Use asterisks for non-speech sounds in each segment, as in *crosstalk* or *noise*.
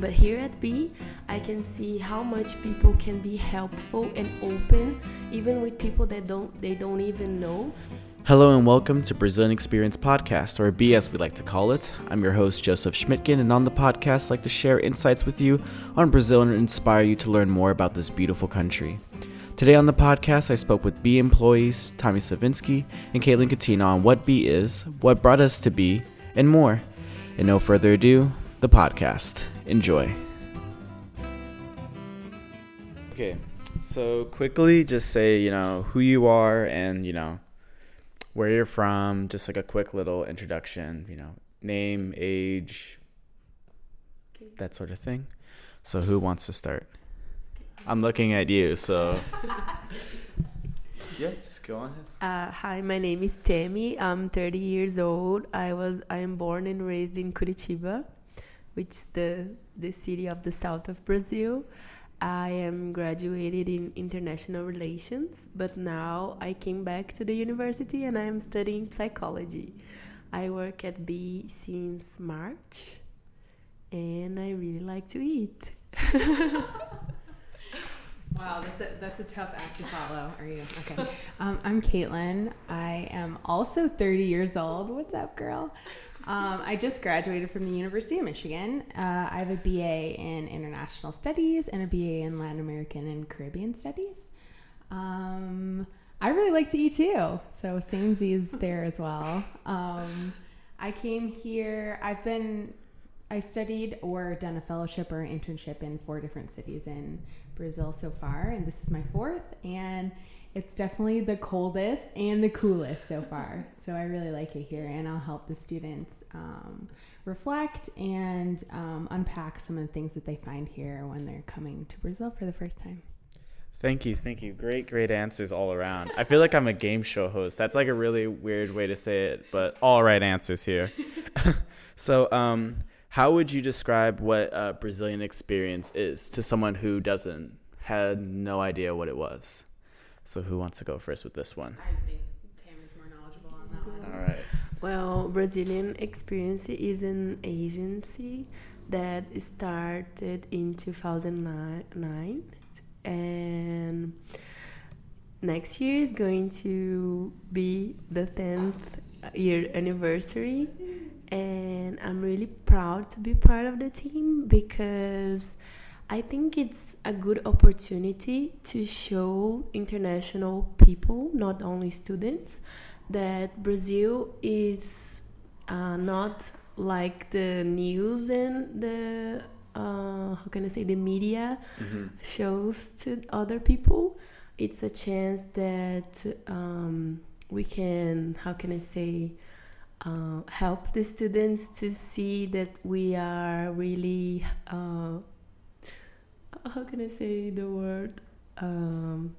But here at BE, I can see how much people can be helpful and open, even with people that don't they don't even know. Hello and welcome to Brazilian Experience Podcast, or BE as we like to call it. I'm your host, Joseph Schmittgen, and on the podcast, I like to share insights with you on Brazil and inspire you to learn more about this beautiful country. Today on the podcast, I spoke with BE employees, Thamy Soavinsky and Katelyn Catino on what BE is, what brought us to BE, and more. And no further ado, the podcast. Enjoy. Okay, so quickly just say, you know, who you are and, you know, where you're from, just like a quick little introduction, you know, name, age, that sort of thing. So, who wants to start? I'm looking at you, so. *laughs* yeah, just go on ahead. Uh, hi, my name is Thamy. I'm 30 years old. I was I am born and raised in Curitiba, which is the the city of the south of Brazil. I am graduated in international relations, but now I came back to the university and I am studying psychology. I work at BE since March and I really like to eat. *laughs* wow, that's a, that's a tough act to follow. Are you? Okay. Um, I'm Katelyn. I am also 30 years old. What's up, girl? Um, I just graduated from the University of Michigan. Uh, I have a BA in International Studies and a BA in Latin American and Caribbean Studies. Um, I really like to eat too, so same Z is there as well. Um, I came here. I've been. I studied or done a fellowship or internship in four different cities in Brazil so far, and this is my fourth. And it's definitely the coldest and the coolest so far. So I really like it here, and I'll help the students um, reflect and um, unpack some of the things that they find here when they're coming to Brazil for the first time. Thank you, thank you. Great, great answers all around. I feel like I'm a game show host. That's like a really weird way to say it, but all right answers here. *laughs* so, um, how would you describe what a Brazilian experience is to someone who doesn't had no idea what it was? So who wants to go first with this one? I think Tam is more knowledgeable on that one. All right. Well, Brazilian Experience is an agency that started in 2009 and next year is going to be the 10th year anniversary and I'm really proud to be part of the team because I think it's a good opportunity to show international people, not only students, that Brazil is uh, not like the news and the uh, how can I say the media mm-hmm. shows to other people. It's a chance that um, we can how can I say uh, help the students to see that we are really uh, how can I say the word um,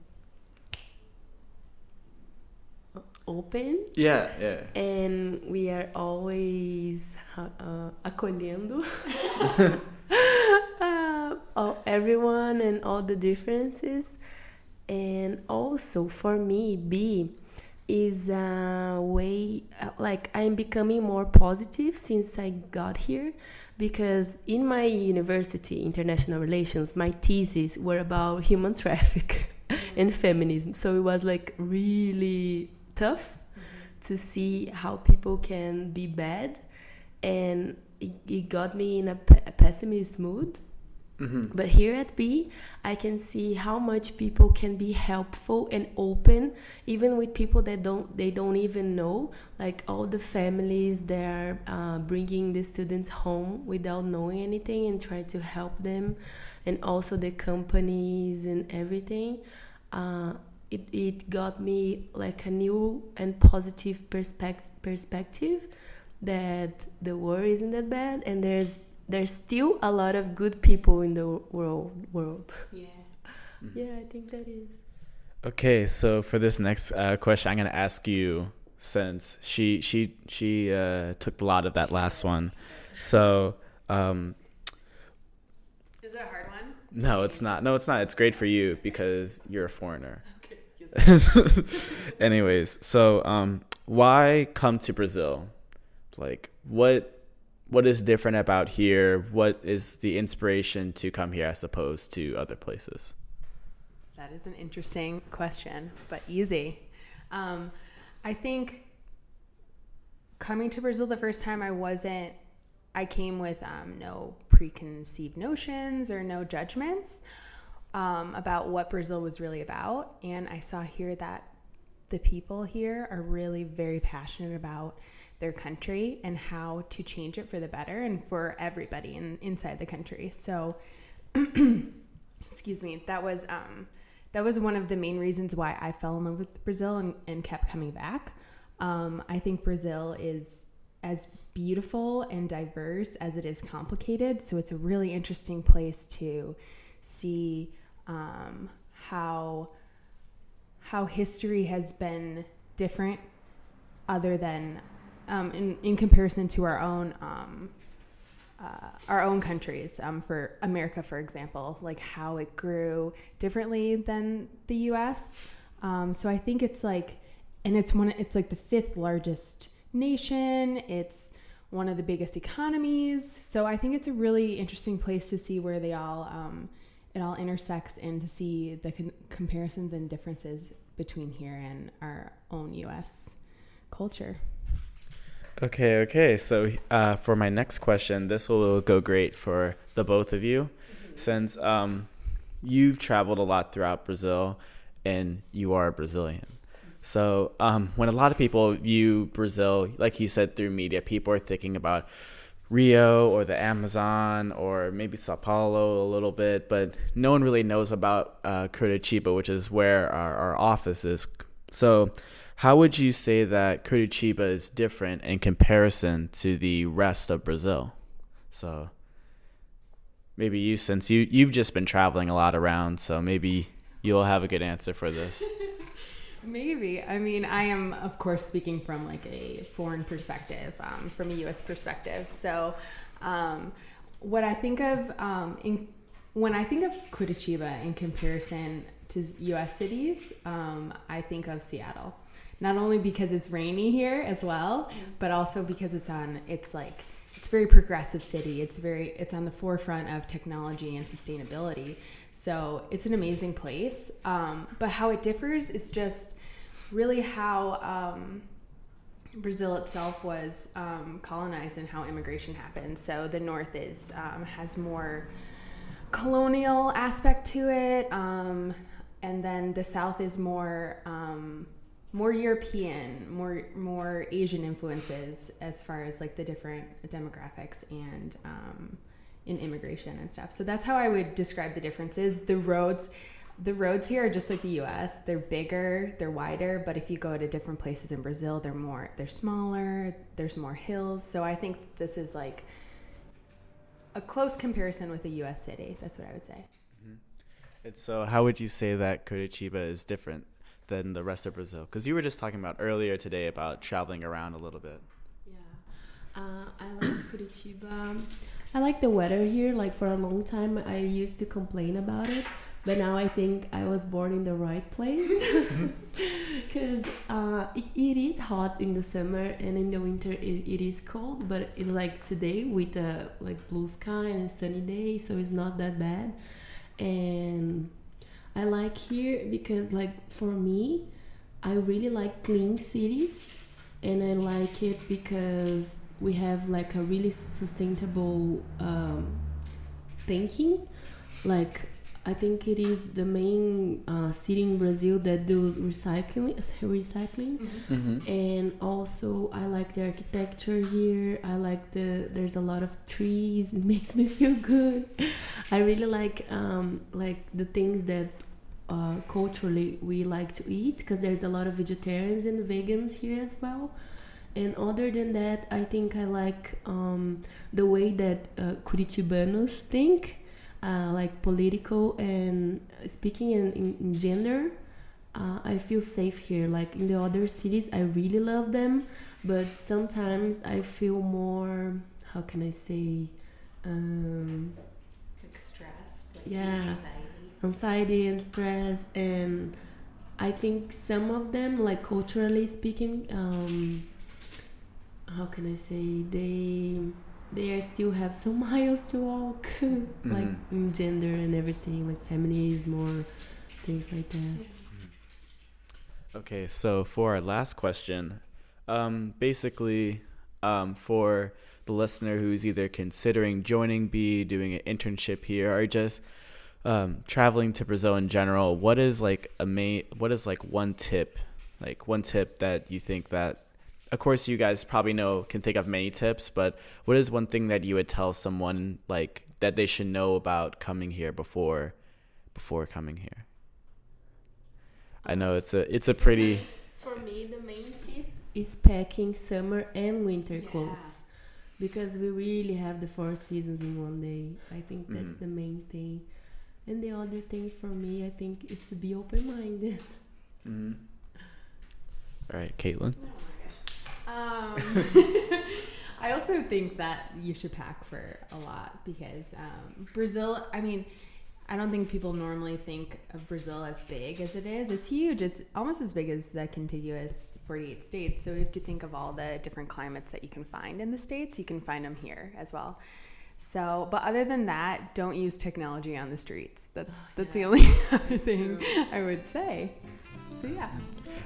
open. Yeah, yeah. And we are always uh, acolhendo *laughs* *laughs* uh, all, everyone and all the differences. And also for me, BE is a way like I'm becoming more positive since I got here because in my university international relations my thesis were about human traffic *laughs* and feminism. So it was like really tough to see how people can be bad and it, it got me in a pessimist mood Mm-hmm. But here at BE, I can see how much people can be helpful and open, even with people that don't they don't even know. Like all the families that are uh, bringing the students home without knowing anything and try to help them, and also the companies and everything. Uh, it, it got me like a new and positive perspective perspective that the war isn't that bad and there's there's still a lot of good people in the world world. Yeah. Mm-hmm. yeah i think that is. Okay so for this next uh, question i'm going to ask you since she she she uh, took a lot of that last one. So um is it a hard one? No it's not. No it's not. It's great for you because you're a foreigner. Okay. *laughs* Anyways so um why come to brazil? Like what what is different about here? What is the inspiration to come here as opposed to other places? That is an interesting question, but easy. Um, I think coming to Brazil the first time, I wasn't. I came with um, no preconceived notions or no judgments um, about what Brazil was really about, and I saw here that the people here are really very passionate about their country and how to change it for the better and for everybody in, inside the country. So, *clears throat* excuse me, that was um, that was one of the main reasons why I fell in love with Brazil and, and kept coming back. Um, I think Brazil is as beautiful and diverse as it is complicated. So it's a really interesting place to see um, how how history has been different, other than um, in in comparison to our own um, uh, our own countries. Um, for America, for example, like how it grew differently than the U.S. Um, so I think it's like, and it's one. It's like the fifth largest nation. It's one of the biggest economies. So I think it's a really interesting place to see where they all um, it all intersects and to see the con- comparisons and differences between here and our own U.S. culture. Okay, okay. So uh, for my next question, this will go great for the both of you, since um, you've traveled a lot throughout Brazil, and you are Brazilian. So um, when a lot of people view Brazil, like you said, through media, people are thinking about Rio or the Amazon or maybe Sao Paulo a little bit, but no one really knows about uh, Curitiba, which is where our, our office is. So how would you say that Curitiba is different in comparison to the rest of Brazil? So maybe you, since you you've just been traveling a lot around, so maybe you'll have a good answer for this. *laughs* Maybe. I mean, I am, of course, speaking from like a foreign perspective, um, from a U.S. perspective. So, um, what I think of um, in when I think of Curitiba in comparison to U.S. cities, um, I think of Seattle not only because it's rainy here as well, mm-hmm. but also because it's on it's like it's very progressive city. It's very it's on the forefront of technology and sustainability. So it's an amazing place. Um, but how it differs is just really how um, Brazil itself was um, colonized and how immigration happened. So the north is um, has more colonial aspect to it, um, and then the south is more um, more European, more more Asian influences as far as like the different demographics and um, in immigration and stuff. So that's how I would describe the differences. The roads, the roads here are just like the U.S. They're bigger, they're wider. But if you go to different places in Brazil, they're more, they're smaller. There's more hills. So I think this is like a close comparison with a U.S. city. That's what I would say. Mm-hmm. And so, how would you say that Curitiba is different than the rest of Brazil? Because you were just talking about earlier today about traveling around a little bit. Yeah, uh, I like *coughs* Curitiba. I like the weather here. Like for a long time, I used to complain about it, but now I think I was born in the right place. *laughs* *laughs* Because uh, it, it is hot in the summer and in the winter it, it is cold. But it, like today with a like blue sky and a sunny day, so it's not that bad. And I like here because like for me, I really like clean cities and I like it because we have like a really sustainable um, thinking. Like I think it is the main uh, city in Brazil that does recycling, *laughs* recycling, mm-hmm. Mm-hmm. and also I like the architecture here. I like the there's a lot of trees. It *laughs* makes me feel good. I really like um, like the things that uh, culturally we like to eat because there's a lot of vegetarians and vegans here as well. And other than that, I think I like um, the way that uh, Curitibanos think uh, like political and speaking in, in, in gender uh, i feel safe here like in the other cities i really love them but sometimes i feel more how can i say um, like stress like yeah anxiety. anxiety and stress and i think some of them like culturally speaking um, how can i say they they still have some *laughs* miles to walk, *laughs* like Mhm. in gender and everything, like feminism or things like that. Okay, so for our last question, um, basically, um, for the listener who's either considering joining BE, doing an internship here, or just um, traveling to Brazil in general, what is like a main, what is like one tip, like one tip that you think that, of course, you guys probably know can think of many tips, but what is one thing that you would tell someone like that they should know about coming here before, before coming here? I know it's a it's a pretty *laughs* For me, the main tip is packing summer and winter Yeah. clothes because we really have the four seasons in one day. I think that's Mhm. the main thing. And the other thing for me, I think, is to be open minded. Mm-hmm. All right, Katelyn. Um, *laughs* I also think that you should pack for a lot because um, Brazil, I mean, I don't think people normally think of Brazil as big as it is. It's huge. It's almost as big as the contiguous 48 states. So you have to think of all the different climates that you can find in the states. You can find them here as well. So, but other than that, don't use technology on the streets. That's that's the only *laughs* other thing I would say. So yeah.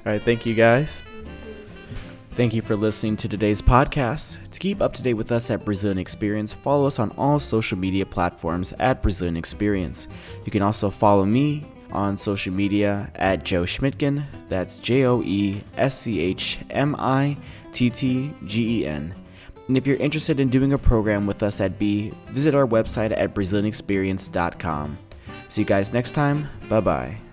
All right, thank you guys. Thank you for listening to today's podcast. To keep up to date with us at Brazilian Experience, follow us on all social media platforms at Brazilian Experience. You can also follow me on social media at Joe Schmittgen. That's J O E S C H M I T T G E N. And if you're interested in doing a program with us at BE, visit our website at BrazilianExperience.com. See you guys next time. Bye bye.